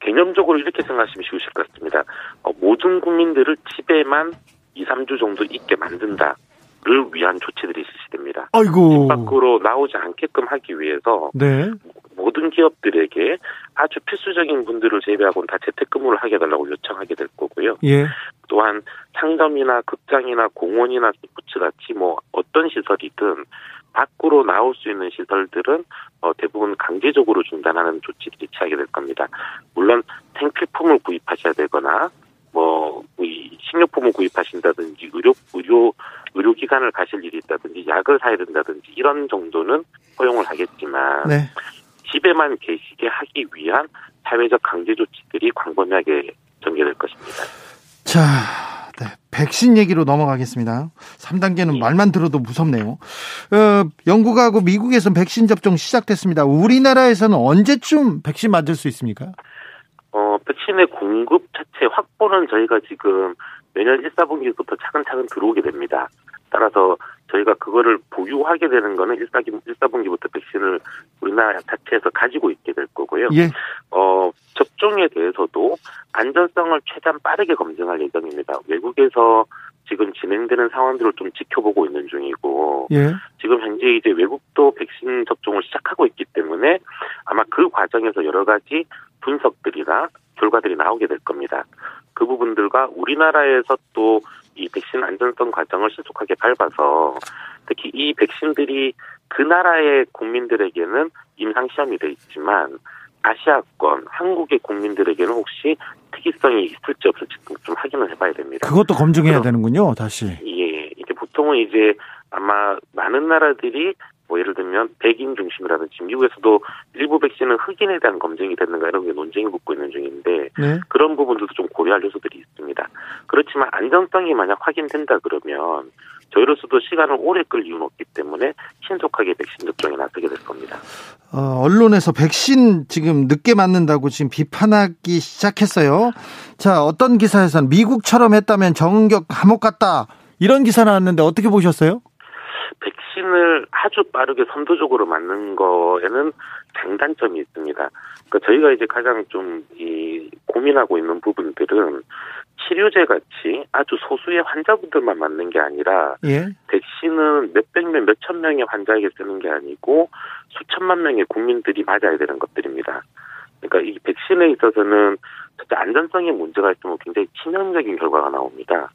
개념적으로 이렇게 생각하시면 쉬우실 것 같습니다. 어, 모든 국민들을 집에만 2, 3주 정도 있게 만든다 를 위한 조치들이 실시됩니다. 아이고. 밖으로 나오지 않게끔 하기 위해서 네. 모든 기업들에게 아주 필수적인 분들을 제외하고는 다 재택근무를 하게 해달라고 요청하게 될 거고요. 예. 또한 상점이나 극장이나 공원이나 스포츠 같이 뭐 어떤 시설이든 밖으로 나올 수 있는 시설들은 어, 대부분 강제적으로 중단하는 조치들이 취하게 될 겁니다. 물론 생필품을 구입하셔야 되거나 뭐이 식료품을 구입하신다든지 의료 의료 의료기관을 가실 일이 있다든지 약을 사야 된다든지 이런 정도는 허용을 하겠지만 네. 집에만 계시게 하기 위한 사회적 강제 조치들이 광범위하게 전개될 것입니다. 자, 네. 백신 얘기로 넘어가겠습니다. 3단계는 말만 들어도 무섭네요. 어, 영국하고 미국에서 백신 접종 시작됐습니다. 우리나라에서는 언제쯤 백신 맞을 수 있습니까? 어, 백신의 공급 자체 확보는 저희가 지금 내년 1, 4분기부터 차근차근 들어오게 됩니다. 따라서 저희가 그거를 보유하게 되는 거는 1, 4분기부터 백신을 우리나라 자체에서 가지고 있게 될 거고요. 예. 어, 접종에 대해서도 안전성을 최대한 빠르게 검증할 예정입니다. 외국에서 지금 진행되는 상황들을 좀 지켜보고 있는 중이고 예. 지금 현재 이제 외국도 백신 접종을 시작하고 있기 때문에 아마 그 과정에서 여러 가지 분석들이나 결과들이 나오게 될 겁니다. 그 부분들과 우리나라에서 또 이 백신 안전성 과정을 신속하게 밟아서 특히 이 백신들이 그 나라의 국민들에게는 임상 시험이 돼 있지만 아시아권 한국의 국민들에게는 혹시 특이성이 있을지 없을지 좀 확인을 해봐야 됩니다. 그것도 검증해야 그럼, 되는군요, 다시. 예, 이제 보통은 이제 아마 많은 나라들이 뭐 예를 들면 백인 중심이라든지 미국에서도 일부 백신은 흑인에 대한 검증이 됐는가 이런 게 논쟁이 붙고 있는 중인데 네. 그런 부분들도 좀 고려할 요소들이 있습니다. 그렇지만 안전성이 만약 확인된다 그러면 저희로서도 시간을 오래 끌 이유는 없기 때문에 신속하게 백신 접종에 나서게 될 겁니다. 어, 언론에서 백신 지금 늦게 맞는다고 지금 비판하기 시작했어요. 자, 어떤 기사에서는 미국처럼 했다면 정은격 감옥 갔다. 이런 기사 나왔는데 어떻게 보셨어요? 백신을 아주 빠르게 선도적으로 맞는 거에는 장단점이 있습니다. 그러니까 저희가 이제 가장 좀 이 고민하고 있는 부분들은 치료제 같이 아주 소수의 환자분들만 맞는 게 아니라 예. 백신은 몇백 명, 몇천 명의 환자에게 쓰는 게 아니고 수천만 명의 국민들이 맞아야 되는 것들입니다. 그러니까 이 백신에 있어서는 첫째 안전성에 문제가 있으면 굉장히 치명적인 결과가 나옵니다.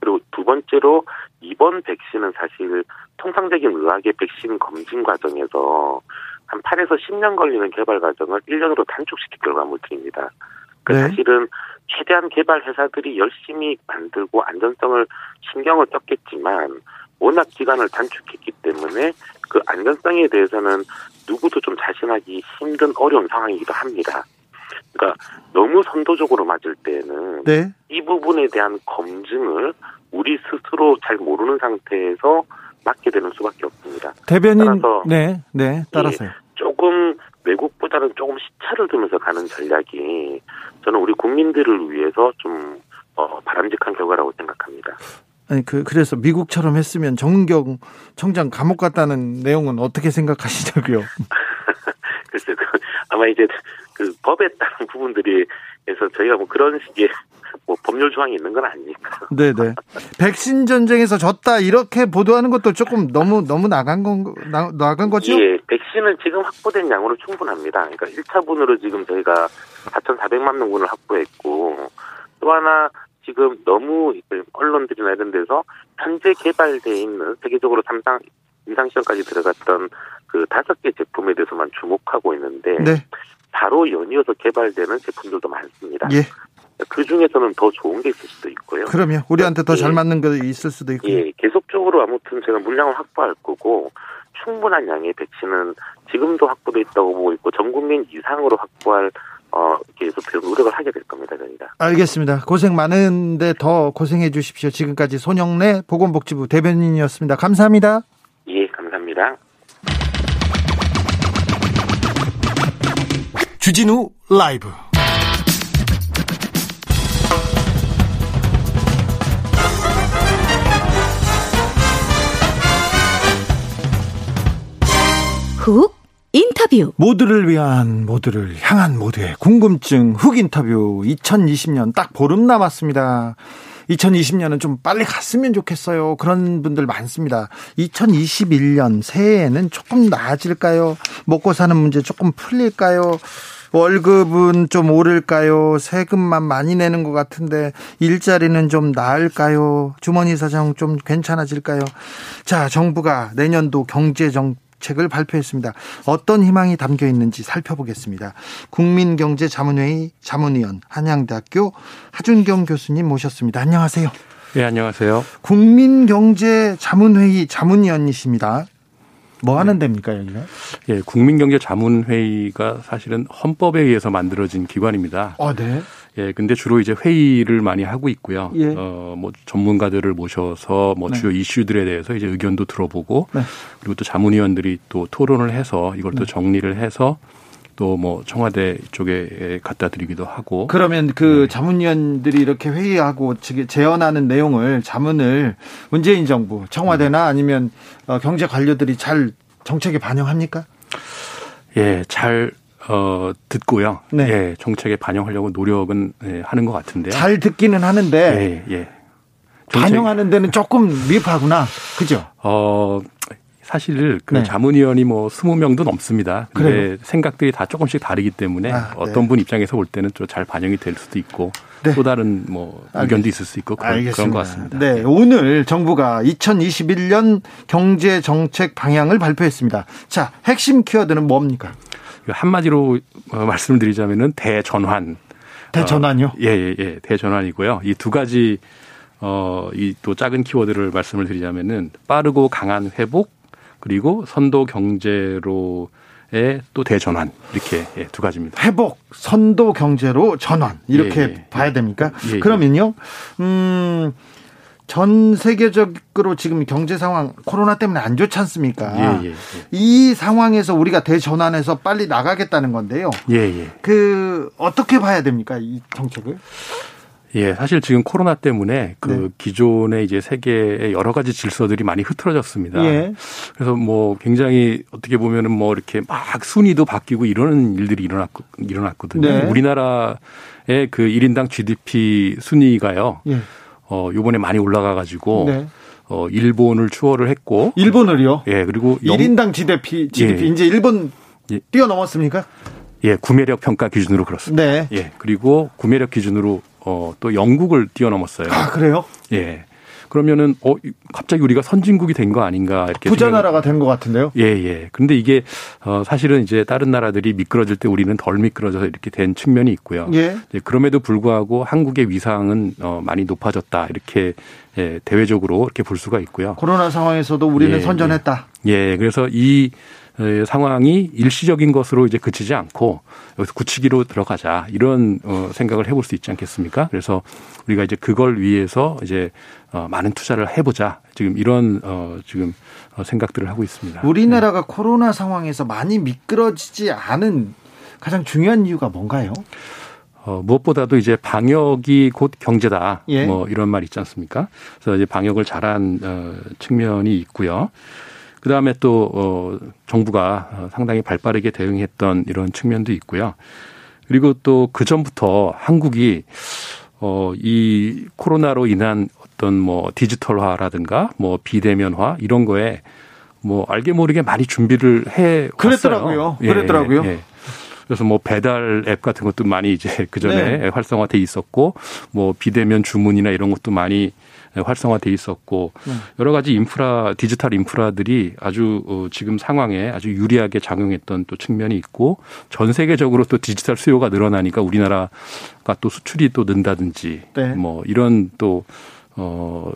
그리고 두 번째로 이번 백신은 사실 통상적인 의학의 백신 검진 과정에서 한 8에서 10년 걸리는 개발 과정을 1년으로 단축시킨 결과물들입니다. 그 네. 사실은 최대한 개발 회사들이 열심히 만들고 안전성을 신경을 썼겠지만 워낙 기간을 단축했기 때문에 그 안전성에 대해서는 누구도 좀 자신하기 힘든 어려운 상황이기도 합니다. 그러니까 너무 선도적으로 맞을 때는 네. 이 부분에 대한 검증을 우리 스스로 잘 모르는 상태에서 맞게 되는 수밖에 없습니다. 대변인 따라서 네. 네. 따라서요. 조금 외국보다는 조금 시차를 두면서 가는 전략이 저는 우리 국민들을 위해서 좀 어, 바람직한 결과라고 생각합니다. 아니 그 그래서 미국처럼 했으면 정은경 청장 감옥 갔다는 내용은 어떻게 생각하시냐고요? 글쎄 그 아마 이제 그 법에 따른 부분들이 해서 저희가 뭐 그런 식의 뭐 법률 조항이 있는 건 아니니까. 네네. 백신 전쟁에서 졌다 이렇게 보도하는 것도 조금 너무 너무 나간 건 나, 나간 거죠? 예, 백신은 지금 확보된 양으로 충분합니다. 그러니까 1차분으로 지금 저희가 4,400만 명분을 확보했고 또 하나 지금 너무 언론들이나 이런 데서 현재 개발돼 있는 세계적으로 삼상 임상시험까지 들어갔던 그 다섯 개 제품에 대해서만 주목하고 있는데 네. 바로 연이어서 개발되는 제품들도 많습니다. 예. 그 중에서는 더 좋은 게 있을 수도 있고요. 그러면 우리한테 더잘 예. 맞는 거 있을 수도 있고. 예, 계속적으로 아무튼 제가 물량을 확보할 거고 충분한 양의 백신은 지금도 확보돼 있다고 보고 있고 전 국민 이상으로 확보할 어 계속 노력을 하게 될 겁니다, 저희가. 알겠습니다. 고생 많은데 더 고생해 주십시오. 지금까지 손영래 보건복지부 대변인이었습니다. 감사합니다. 예, 감사합니다. 주진우 라이브. 훅 인터뷰. 모두를 위한 모두를 향한 모두의 궁금증 흑 인터뷰 2020년 딱 보름 남았습니다. 2020년은 좀 빨리 갔으면 좋겠어요. 그런 분들 많습니다. 2021년 새해에는 조금 나아질까요? 먹고 사는 문제 조금 풀릴까요? 월급은 좀 오를까요? 세금만 많이 내는 것 같은데 일자리는 좀 나을까요? 주머니 사정 좀 괜찮아질까요? 자, 정부가 내년도 경제 정 책을 발표했습니다. 어떤 희망이 담겨 있는지 살펴보겠습니다. 국민경제자문회의 자문위원 한양대학교 하준경 교수님 모셨습니다. 안녕하세요. 네, 안녕하세요. 국민경제자문회의 자문위원이십니다. 뭐 하는 데입니까, 여기가? 예, 국민경제자문회의가 사실은 헌법에 의해서 만들어진 기관입니다. 아, 네. 예, 근데 주로 이제 회의를 많이 하고 있고요. 예. 어, 뭐 전문가들을 모셔서 뭐 네. 주요 이슈들에 대해서 이제 의견도 들어보고 네. 그리고 또 자문위원들이 또 토론을 해서 이걸 네. 또 정리를 해서 또 뭐 청와대 쪽에 갖다 드리기도 하고 그러면 네. 그 자문위원들이 이렇게 회의하고 즉 제언하는 내용을 자문을 문재인 정부 청와대나 아니면 어, 경제 관료들이 잘 정책에 반영합니까? 예, 잘 어, 듣고요. 네. 예, 정책에 반영하려고 노력은 예, 하는 것 같은데요. 잘 듣기는 하는데 예, 예. 정책- 반영하는 데는 조금 미흡하구나. 그죠? 어, 사실 그 네. 자문위원이 뭐 20명도 넘습니다. 근데 그래요? 생각들이 다 조금씩 다르기 때문에 아, 네. 어떤 분 입장에서 볼 때는 좀 잘 반영이 될 수도 있고 네. 또 다른 뭐 의견도 있을 수 있고 그런, 그런 것 같습니다. 네, 오늘 정부가 2021년 경제 정책 방향을 발표했습니다. 자, 핵심 키워드는 뭡니까? 한마디로 어, 말씀드리자면은 대전환. 대전환이요? 어, 예, 예, 예. 대전환이고요. 이 두 가지 어, 이 또 작은 키워드를 말씀을 드리자면은 빠르고 강한 회복 그리고 선도 경제로의 또 대전환 이렇게 예, 두 가지입니다. 회복, 선도 경제로 전환 이렇게 예, 예. 봐야 됩니까? 예, 예. 그러면요, 음, 전 세계적으로 지금 경제 상황 코로나 때문에 안 좋지 않습니까? 예, 예, 예. 이 상황에서 우리가 대전환해서 빨리 나가겠다는 건데요. 예, 예. 그 어떻게 봐야 됩니까? 이 정책을? 예, 사실 지금 코로나 때문에 그 네. 기존의 이제 세계의 여러 가지 질서들이 많이 흐트러졌습니다. 예. 그래서 뭐 굉장히 어떻게 보면은 뭐 이렇게 막 순위도 바뀌고 이러는 일들이 일어났, 일어났거든요. 네. 우리나라의 그 1인당 GDP 순위가요. 예. 어, 요번에 많이 올라가 가지고 네. 어, 일본을 추월을 했고 일본을요? 예, 그리고 영- 1인당 GDP, GDP 예. 이제 일본 예. 뛰어넘었습니까? 예, 구매력 평가 기준으로 그렇습니다. 네. 예, 그리고 구매력 기준으로 어, 또 영국을 뛰어넘었어요. 아, 그래요? 예. 그러면은 어 갑자기 우리가 선진국이 된 거 아닌가 이렇게 부자 생각- 나라가 된 것 같은데요? 예, 예. 근데 이게 어 사실은 이제 다른 나라들이 미끄러질 때 우리는 덜 미끄러져서 이렇게 된 측면이 있고요. 예. 예, 그럼에도 불구하고 한국의 위상은 어 많이 높아졌다. 이렇게 예, 대외적으로 이렇게 볼 수가 있고요. 코로나 상황에서도 우리는 예, 선전했다. 예, 그래서 이 에, 상황이 일시적인 것으로 이제 그치지 않고 여기서 굳히기로 들어가자 이런 어, 생각을 해볼 수 있지 않겠습니까? 그래서 우리가 이제 그걸 위해서 이제 어, 많은 투자를 해보자 지금 이런 어, 지금 어, 생각들을 하고 있습니다. 우리나라가 코로나 상황에서 많이 미끄러지지 않은 가장 중요한 이유가 뭔가요? 어, 무엇보다도 이제 방역이 곧 경제다. 예. 뭐 이런 말 있지 않습니까? 그래서 이제 방역을 잘한 어, 측면이 있고요. 그 다음에 또, 어, 정부가 어, 상당히 발 빠르게 대응했던 이런 측면도 있고요. 그리고 또 그 전부터 한국이 어, 이 코로나로 인한 어떤 뭐 디지털화라든가 뭐 비대면화 이런 거에 뭐 알게 모르게 많이 준비를 해 그랬더라고요. 예, 그랬더라고요. 예. 그래서 뭐 배달 앱 같은 것도 많이 이제 그 전에 네. 활성화돼 있었고 뭐 비대면 주문이나 이런 것도 많이 활성화돼 있었고 네. 여러 가지 인프라 디지털 인프라들이 아주 어, 지금 상황에 아주 유리하게 작용했던 또 측면이 있고 전 세계적으로 또 디지털 수요가 늘어나니까 우리나라가 또 수출이 또 는다든지 네. 뭐 이런 또 어,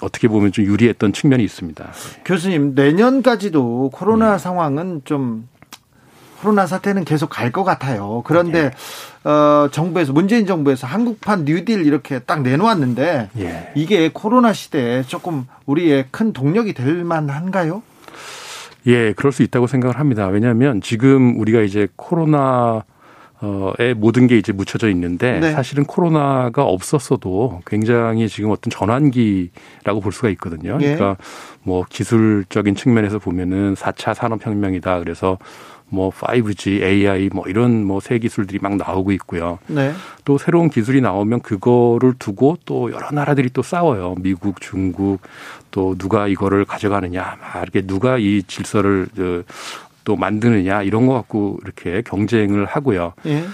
어떻게 보면 좀 유리했던 측면이 있습니다. 교수님, 내년까지도 코로나 네. 상황은 좀 코로나 사태는 계속 갈 것 같아요. 그런데 어, 정부에서 문재인 정부에서 한국판 뉴딜 이렇게 딱 내놓았는데 예. 이게 코로나 시대에 조금 우리의 큰 동력이 될 만한가요? 예, 그럴 수 있다고 생각을 합니다. 왜냐하면 지금 우리가 이제 코로나 에 모든 게 이제 묻혀져 있는데 네. 사실은 코로나가 없었어도 굉장히 지금 어떤 전환기라고 볼 수가 있거든요. 예. 그러니까 뭐 기술적인 측면에서 보면은 4차 산업혁명이다. 그래서 뭐 5G, AI 뭐 이런 뭐 새 기술들이 막 나오고 있고요. 네. 또 새로운 기술이 나오면 그거를 두고 또 여러 나라들이 또 싸워요. 미국, 중국 또 누가 이거를 가져가느냐, 막 이렇게 누가 이 질서를 어, 또 만드느냐 이런 거 갖고 이렇게 경쟁을 하고요. 예.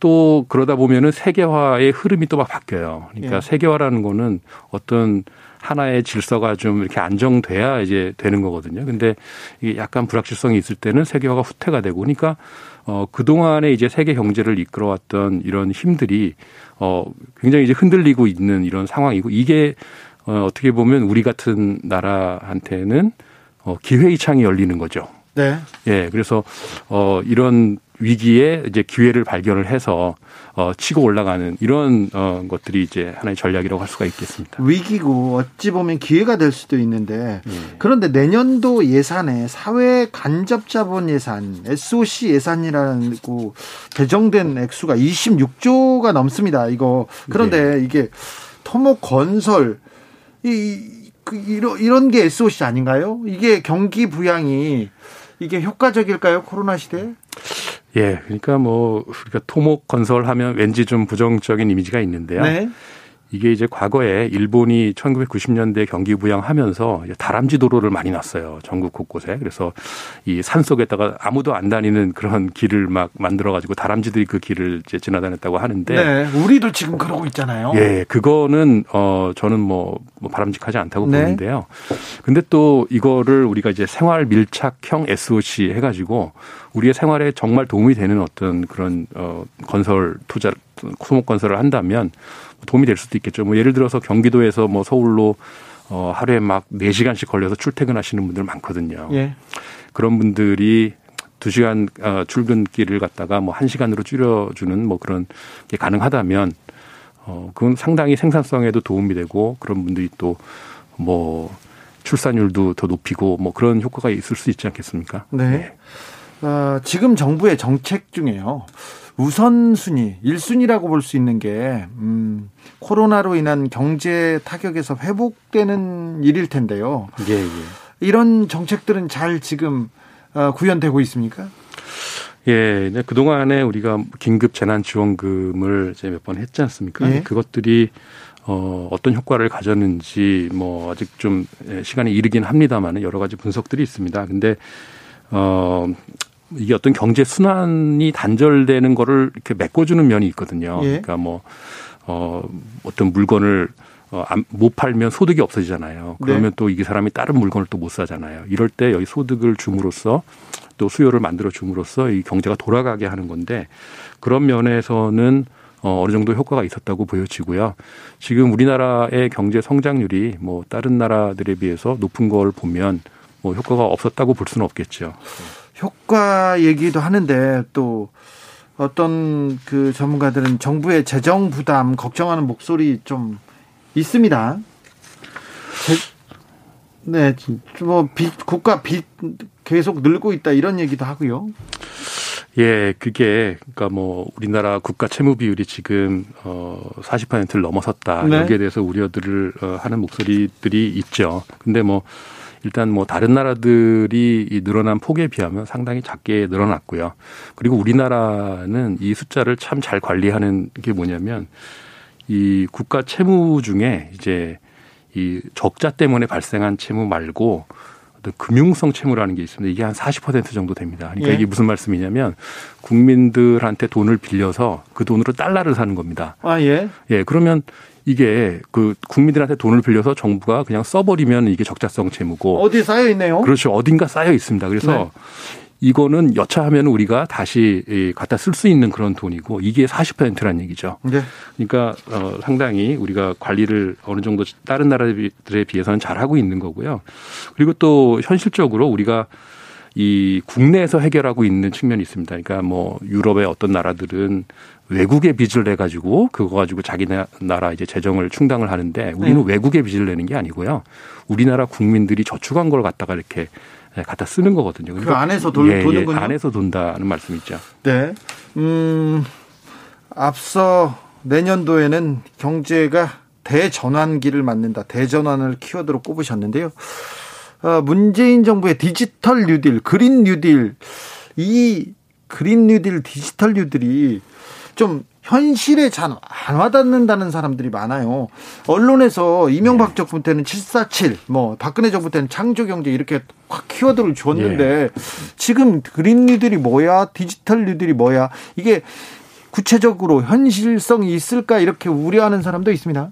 또 그러다 보면은 세계화의 흐름이 또 막 바뀌어요. 그러니까 예. 세계화라는 거는 어떤 하나의 질서가 좀 이렇게 안정돼야 이제 되는 거거든요. 근데 이게 약간 불확실성이 있을 때는 세계화가 후퇴가 되고 그러니까 어 그동안에 이제 세계 경제를 이끌어왔던 이런 힘들이 어 굉장히 이제 흔들리고 있는 이런 상황이고 이게 어 어떻게 보면 우리 같은 나라한테는 어 기회의 창이 열리는 거죠. 네. 예, 그래서 어 이런 위기에 이제 기회를 발견을 해서 어, 치고 올라가는 이런 어, 것들이 이제 하나의 전략이라고 할 수가 있겠습니다. 위기고 어찌 보면 기회가 될 수도 있는데 예. 그런데 내년도 예산에 사회 간접 자본 예산 SOC 예산이라고 배정된 액수가 26조가 넘습니다. 이거 그런데 네. 이게 토목 건설 이, 그, 이런 이런 게 SOC 아닌가요? 이게 경기 부양이 이게 효과적일까요? 코로나 시대에? 예, 그러니까 뭐 우리가 토목 건설하면 왠지 좀 부정적인 이미지가 있는데요. 네. 이게 이제 과거에 일본이 1990년대 경기 부양하면서 다람쥐 도로를 많이 놨어요. 전국 곳곳에. 그래서 이 산 속에다가 아무도 안 다니는 그런 길을 막 만들어 가지고 다람쥐들이 그 길을 이제 지나다녔다고 하는데 네. 우리도 지금 그러고 있잖아요. 예. 그거는 어 저는 뭐, 뭐 바람직하지 않다고 네. 보는데요. 근데 또 이거를 우리가 이제 생활 밀착형 SOC 해 가지고 우리의 생활에 정말 도움이 되는 어떤 그런 어 건설 투자 토목 건설을 한다면 도움이 될 수도 있겠죠. 뭐 예를 들어서 경기도에서 뭐 서울로 어 하루에 막 4시간씩 걸려서 출퇴근하시는 분들 많거든요. 예. 그런 분들이 두 시간 어, 출근길을 갖다가 뭐 한 시간으로 줄여 주는 뭐 그런 게 가능하다면 어 그건 상당히 생산성에도 도움이 되고 그런 분들이 또뭐 출산율도 더 높이고 뭐 그런 효과가 있을 수 있지 않겠습니까? 네. 네. 어, 지금 정부의 정책 중에요. 우선순위, 1순위라고 볼 수 있는 게, 음, 코로나로 인한 경제 타격에서 회복되는 일일 텐데요. 예, 예. 이런 정책들은 잘 지금 어, 구현되고 있습니까? 예, 그동안에 우리가 긴급 재난지원금을 이제 몇 번 했지 않습니까? 예. 그것들이 어, 어떤 효과를 가졌는지 뭐 아직 좀 예, 시간이 이르긴 합니다만 여러 가지 분석들이 있습니다. 근데 어, 이게 어떤 경제 순환이 단절되는 거를 이렇게 메꿔주는 면이 있거든요. 예. 그러니까 뭐, 어, 어떤 물건을 어, 못 팔면 소득이 없어지잖아요. 그러면 네. 또 이게 사람이 다른 물건을 또 못 사잖아요. 이럴 때 여기 소득을 줌으로써 또 수요를 만들어 줌으로써 이 경제가 돌아가게 하는 건데 그런 면에서는 어, 어느 정도 효과가 있었다고 보여지고요. 지금 우리나라의 경제 성장률이 뭐 다른 나라들에 비해서 높은 걸 보면 뭐 효과가 없었다고 볼 수는 없겠죠. 효과 얘기도 하는데 또 어떤 그 전문가들은 정부의 재정 부담 걱정하는 목소리 좀 있습니다. 제, 네, 뭐 빚, 국가 빚 계속 늘고 있다 이런 얘기도 하고요. 예, 그게 그러니까 뭐 우리나라 국가 채무 비율이 지금 어 40%를 넘어섰다. 네. 여기에 대해서 우려들을 어, 하는 목소리들이 있죠. 근데 뭐 일단 뭐 다른 나라들이 이 늘어난 폭에 비하면 상당히 작게 늘어났고요. 그리고 우리나라는 이 숫자를 참 잘 관리하는 게 뭐냐면 이 국가 채무 중에 이제 이 적자 때문에 발생한 채무 말고 어떤 금융성 채무라는 게 있습니다. 이게 한 40% 정도 됩니다. 그러니까 예. 이게 무슨 말씀이냐면 국민들한테 돈을 빌려서 그 돈으로 달러를 사는 겁니다. 아, 예. 예. 그러면 이게 그 국민들한테 돈을 빌려서 정부가 그냥 써버리면 이게 적자성 채무고 어디 쌓여 있네요. 그렇죠. 어딘가 쌓여 있습니다. 그래서 네. 이거는 여차하면 우리가 다시 갖다 쓸 수 있는 그런 돈이고 이게 40%라는 얘기죠. 네. 그러니까 어, 상당히 우리가 관리를 어느 정도 다른 나라들에 비해서는 잘 하고 있는 거고요. 그리고 또 현실적으로 우리가 이 국내에서 해결하고 있는 측면이 있습니다. 그러니까 뭐 유럽의 어떤 나라들은 외국의 빚을 내 가지고 그거 가지고 자기 나라 이제 재정을 충당을 하는데 우리는 네. 외국의 빚을 내는 게 아니고요. 우리나라 국민들이 저축한 걸 갖다가 이렇게 갖다 쓰는 거거든요. 그러니까 그 안에서 돈, 예, 도는군요. 예, 안에서 돈다는 말씀이죠. 네. 음, 앞서 내년도에는 경제가 대전환기를 맞는다. 대전환을 키워드로 꼽으셨는데요. 어, 문재인 정부의 디지털 뉴딜, 그린 뉴딜, 이 그린 뉴딜, 디지털 뉴딜이 좀 현실에 잘 안 와닿는다는 사람들이 많아요. 언론에서 이명박 네. 정부 때는 747, 뭐 박근혜 정부 때는 창조경제 이렇게 확 키워드를 줬는데 예. 지금 그린 뉴딜이 뭐야, 디지털 뉴딜이 뭐야 이게 구체적으로 현실성이 있을까 이렇게 우려하는 사람도 있습니다.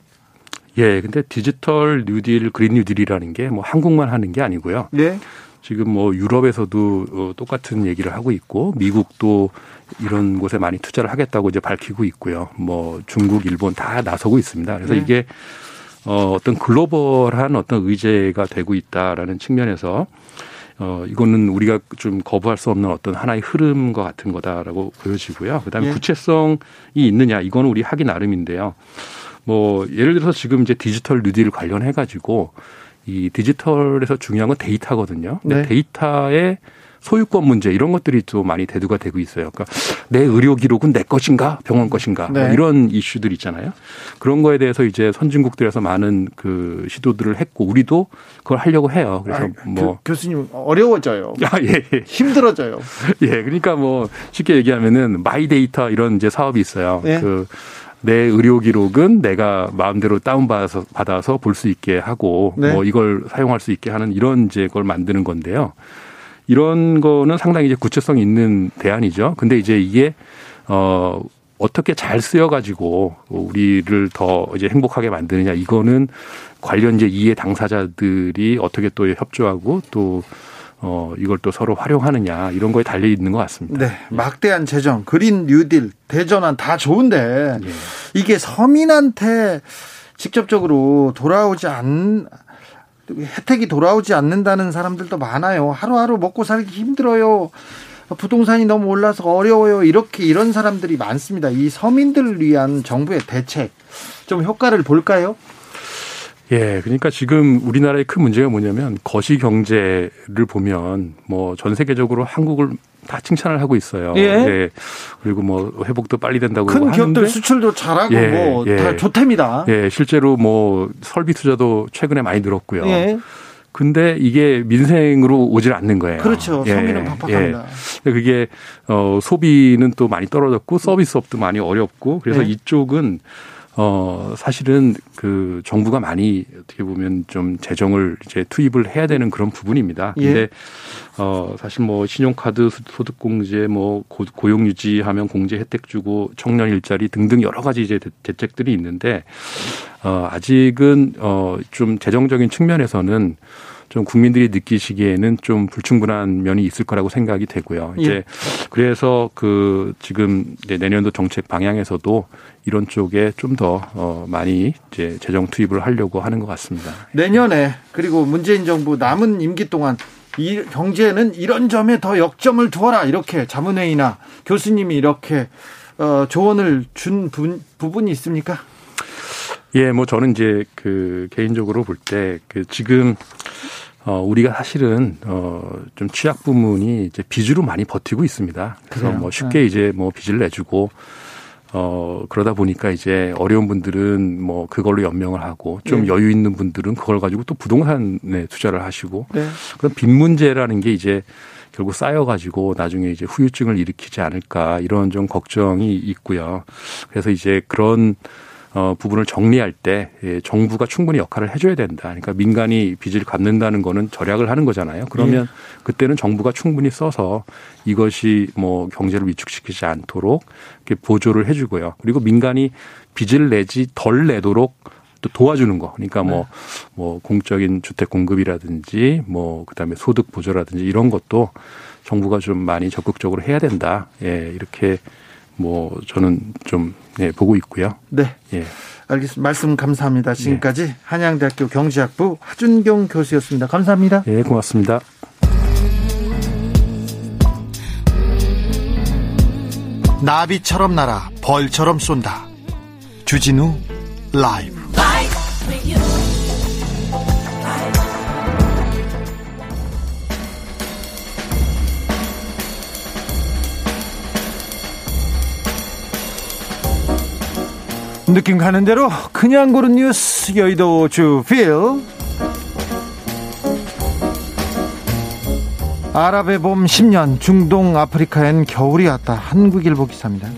예, 근데 디지털 뉴딜, 그린 뉴딜이라는 게 뭐 한국만 하는 게 아니고요. 네. 지금 뭐 유럽에서도 어, 똑같은 얘기를 하고 있고 미국도 이런 곳에 많이 투자를 하겠다고 이제 밝히고 있고요. 뭐 중국, 일본 다 나서고 있습니다. 그래서 네. 이게 어 어떤 글로벌한 어떤 의제가 되고 있다라는 측면에서 어, 이거는 우리가 좀 거부할 수 없는 어떤 하나의 흐름과 같은 거다라고 보여지고요. 그 다음에 예. 구체성이 있느냐, 이거는 우리 하기 나름인데요. 뭐, 예를 들어서 지금 이제 디지털 뉴딜 관련해 가지고 이 디지털에서 중요한 건 데이터거든요. 네. 데이터의 소유권 문제 이런 것들이 또 많이 대두가 되고 있어요. 그러니까 내 의료 기록은 내 것인가 병원 것인가 뭐 네. 이런 이슈들 있잖아요. 그런 거에 대해서 이제 선진국들에서 많은 그 시도들을 했고 우리도 그걸 하려고 해요. 그래서 아이, 뭐 교, 수님 어려워져요. 아, 예, 예. 힘들어져요. 예, 그러니까 뭐 쉽게 얘기하면은 마이 데이터 이런 이제 사업이 있어요. 예. 그 내 의료 기록은 내가 마음대로 다운 받아서 받아서 볼 수 있게 하고 네. 뭐 이걸 사용할 수 있게 하는 이런 이제 걸 만드는 건데요. 이런 거는 상당히 이제 구체성 있는 대안이죠. 근데 이제 이게 어 어떻게 잘 쓰여 가지고 우리를 더 이제 행복하게 만드느냐 이거는 관련 이제 이해 당사자들이 어떻게 또 협조하고 또 어, 이걸 또 서로 활용하느냐 이런 거에 달려 있는 것 같습니다. 네, 막대한 재정, 그린 뉴딜, 대전환 다 좋은데 예. 이게 서민한테 직접적으로 돌아오지 않 혜택이 돌아오지 않는다는 사람들도 많아요. 하루하루 먹고 살기 힘들어요. 부동산이 너무 올라서 어려워요. 이렇게 이런 사람들이 많습니다. 이 서민들을 위한 정부의 대책 좀 효과를 볼까요? 예, 그러니까 지금 우리나라의 큰 문제가 뭐냐면 거시 경제를 보면 뭐 전 세계적으로 한국을 다 칭찬을 하고 있어요. 예. 그리고 뭐 회복도 빨리 된다고 큰 하는데 기업들 수출도 잘하고 예, 뭐 예. 다 좋답니다. 예, 실제로 뭐 설비 투자도 최근에 많이 늘었고요. 예. 근데 이게 민생으로 오질 않는 거예요. 그렇죠. 예, 서민은 팍팍합니다. 근데 그게 어 소비는 또 많이 떨어졌고 서비스업도 많이 어렵고 그래서 네. 이쪽은 어 사실은 그 정부가 많이 어떻게 보면 좀 재정을 이제 투입을 해야 되는 그런 부분입니다. 예. 근데 어 사실 뭐 신용카드 소득 공제 뭐 고- 고용 유지하면 공제 혜택 주고 청년 일자리 등등 여러 가지 이제 대- 대책들이 있는데 어 아직은 어 좀 재정적인 측면에서는 좀 국민들이 느끼시기에는 좀 불충분한 면이 있을 거라고 생각이 되고요. 이제 예. 그래서 그 지금 내년도 정책 방향에서도 이런 쪽에 좀더어 많이 이제 재정 투입을 하려고 하는 것 같습니다. 내년에 그리고 문재인 정부 남은 임기 동안 이 경제는 이런 점에 더 역점을 두어라 이렇게 자문회의나 교수님이 이렇게 어, 조언을 준 부분, 부분이 있습니까? 예, 뭐 저는 이제 그 개인적으로 볼 때 그 지금 어 우리가 사실은 어 좀 취약 부문이 이제 빚으로 많이 버티고 있습니다. 그래서 그래요? 뭐 쉽게 이제 뭐 빚을 내주고 어 그러다 보니까 이제 어려운 분들은 뭐 그걸로 연명을 하고 좀 네. 여유 있는 분들은 그걸 가지고 또 부동산에 투자를 하시고 네. 그런 빚 문제라는 게 이제 결국 쌓여가지고 나중에 이제 후유증을 일으키지 않을까 이런 좀 걱정이 있고요. 그래서 이제 그런 어, 부분을 정리할 때 예, 정부가 충분히 역할을 해줘야 된다. 그러니까 민간이 빚을 갚는다는 거는 절약을 하는 거잖아요. 그러면 그때는 정부가 충분히 써서 이것이 뭐 경제를 위축시키지 않도록 이렇게 보조를 해주고요. 그리고 민간이 빚을 내지 덜 내도록 또 도와주는 거. 그러니까 뭐, 뭐 공적인 주택 공급이라든지 뭐 그 다음에 소득 보조라든지 이런 것도 정부가 좀 많이 적극적으로 해야 된다. 예, 이렇게 뭐 저는 좀 예, 보고 있고요. 네. 예. 알겠습니다. 말씀 감사합니다. 지금까지 한양대학교 경제학부 하준경 교수였습니다. 감사합니다. 예, 고맙습니다. 나비처럼 날아 벌처럼 쏜다. 주진우 라이브. 느낌 가는 대로 그냥 고른 뉴스 여의도 주필. 아랍의 봄 10년 중동 아프리카엔 겨울이 왔다. 한국일보 기사입니다.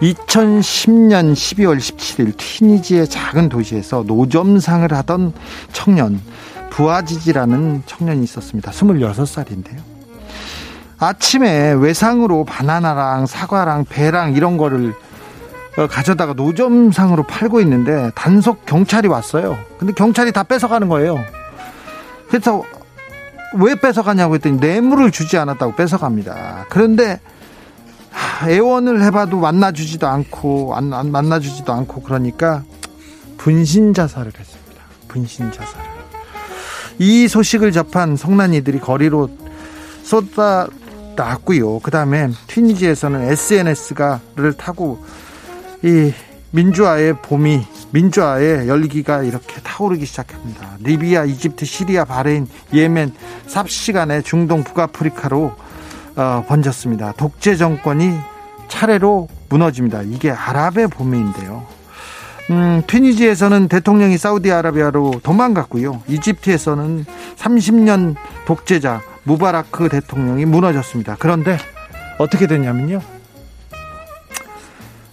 2010년 12월 17일 튀니지의 작은 도시에서 노점상을 하던 청년 부아지지라는 청년이 있었습니다. 26살인데요. 아침에 외상으로 바나나랑 사과랑 배랑 이런 거를 어, 가져다가 노점상으로 팔고 있는데 단속 경찰이 왔어요. 근데 경찰이 다 뺏어가는 거예요. 그래서 왜 뺏어가냐고 했더니 뇌물을 주지 않았다고 뺏어갑니다. 그런데 하, 애원을 해봐도 만나주지도 않고 안, 안 만나주지도 않고 그러니까 분신 자살을 했습니다. 분신 자살을. 이 소식을 접한 성난 이들이 거리로 쏟아 나왔고요. 그 다음에 튀니지에서는 SNS가를 타고 이 민주화의 봄이 민주화의 열기가 이렇게 타오르기 시작합니다. 리비아, 이집트, 시리아, 바레인, 예멘 삽시간에 중동 북아프리카로 어, 번졌습니다. 독재 정권이 차례로 무너집니다. 이게 아랍의 봄인데요. 음, 튀니지에서는 대통령이 사우디아라비아로 도망갔고요. 이집트에서는 30년 독재자 무바라크 대통령이 무너졌습니다. 그런데 어떻게 됐냐면요.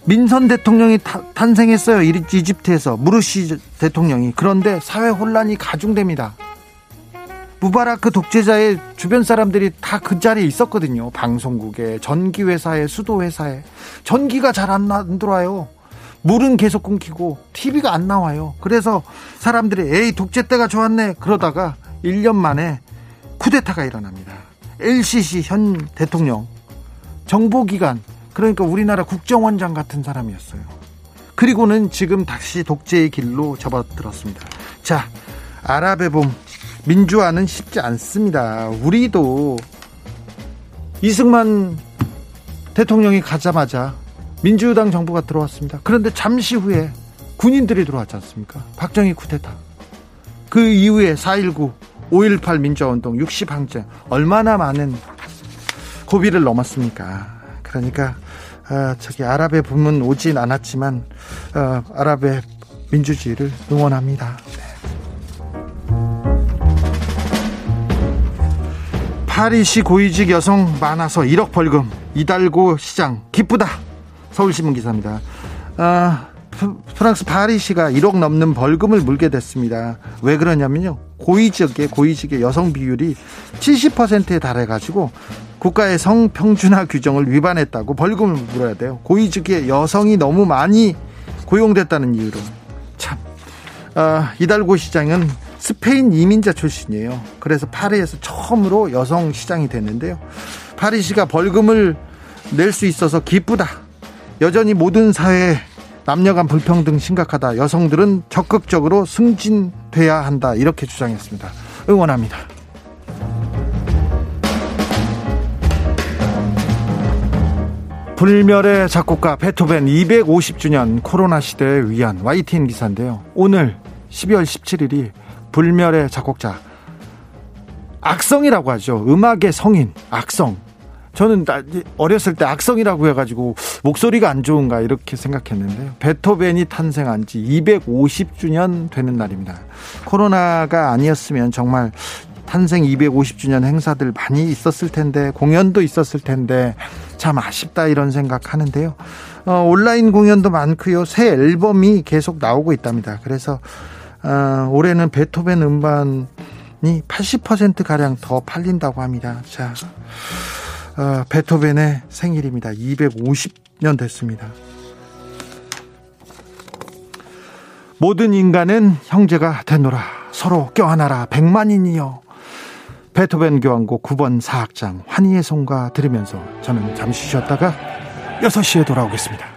민선 대통령이 타, 탄생했어요. 이집트에서 무르시 대통령이. 그런데 사회 혼란이 가중됩니다. 무바라크 독재자의 주변 사람들이 다 그 자리에 있었거든요. 방송국에, 전기회사에, 수도회사에. 전기가 잘 안 들어와요. 물은 계속 끊기고, TV가 안 나와요. 그래서 사람들이, 에이, 독재 때가 좋았네. 그러다가 1년 만에 쿠데타가 일어납니다. LCC 현 대통령, 정보기관, 그러니까 우리나라 국정원장 같은 사람이었어요. 그리고는 지금 다시 독재의 길로 접어들었습니다. 자, 아랍의 봄, 민주화는 쉽지 않습니다. 우리도 이승만 대통령이 가자마자 민주당 정부가 들어왔습니다. 그런데 잠시 후에 군인들이 들어왔지 않습니까? 박정희 쿠데타. 그 이후에 4.19, 5.18 민주화운동, 60항쟁 얼마나 많은 고비를 넘었습니까? 그러니까 어, 저기 아랍의 붐은 오진 않았지만 어, 아랍의 민주주의를 응원합니다. 파리시 고위직 여성 많아서 1억 벌금 이달고 시장 기쁘다 서울신문 기사입니다. 아, 프랑스 파리시가 1억 넘는 벌금을 물게 됐습니다. 왜 그러냐면요. 고위직의 고위직의 여성 비율이 70%에 달해 가지고 국가의 성평준화 규정을 위반했다고 벌금을 물어야 돼요. 고위직의 여성이 너무 많이 고용됐다는 이유로 참 아, 이달고 시장은 스페인 이민자 출신이에요. 그래서 파리에서 처음으로 여성 시장이 됐는데요. 파리시가 벌금을 낼 수 있어서 기쁘다. 여전히 모든 사회에 남녀 간 불평등 심각하다. 여성들은 적극적으로 승진돼야 한다. 이렇게 주장했습니다. 응원합니다. 불멸의 작곡가 베토벤 250주년 코로나 시대의 위안 YTN 기사인데요. 오늘 12월 17일이 불멸의 작곡자 악성이라고 하죠. 음악의 성인 악성. 저는 어렸을 때 악성이라고 해가지고 목소리가 안 좋은가 이렇게 생각했는데요. 베토벤이 탄생한 지 250주년 되는 날입니다. 코로나가 아니었으면 정말 탄생 250주년 행사들 많이 있었을 텐데 공연도 있었을 텐데 참 아쉽다 이런 생각 하는데요. 어, 온라인 공연도 많고요. 새 앨범이 계속 나오고 있답니다. 그래서 어, 올해는 베토벤 음반이 80% 가량 더 팔린다고 합니다. 자, 어, 베토벤의 생일입니다. 250년 됐습니다. 모든 인간은 형제가 되노라. 서로 껴안아라. 백만인이여. 베토벤 교향곡 9번 사악장 환희의 송가 들으면서 저는 잠시 쉬었다가 6시에 돌아오겠습니다.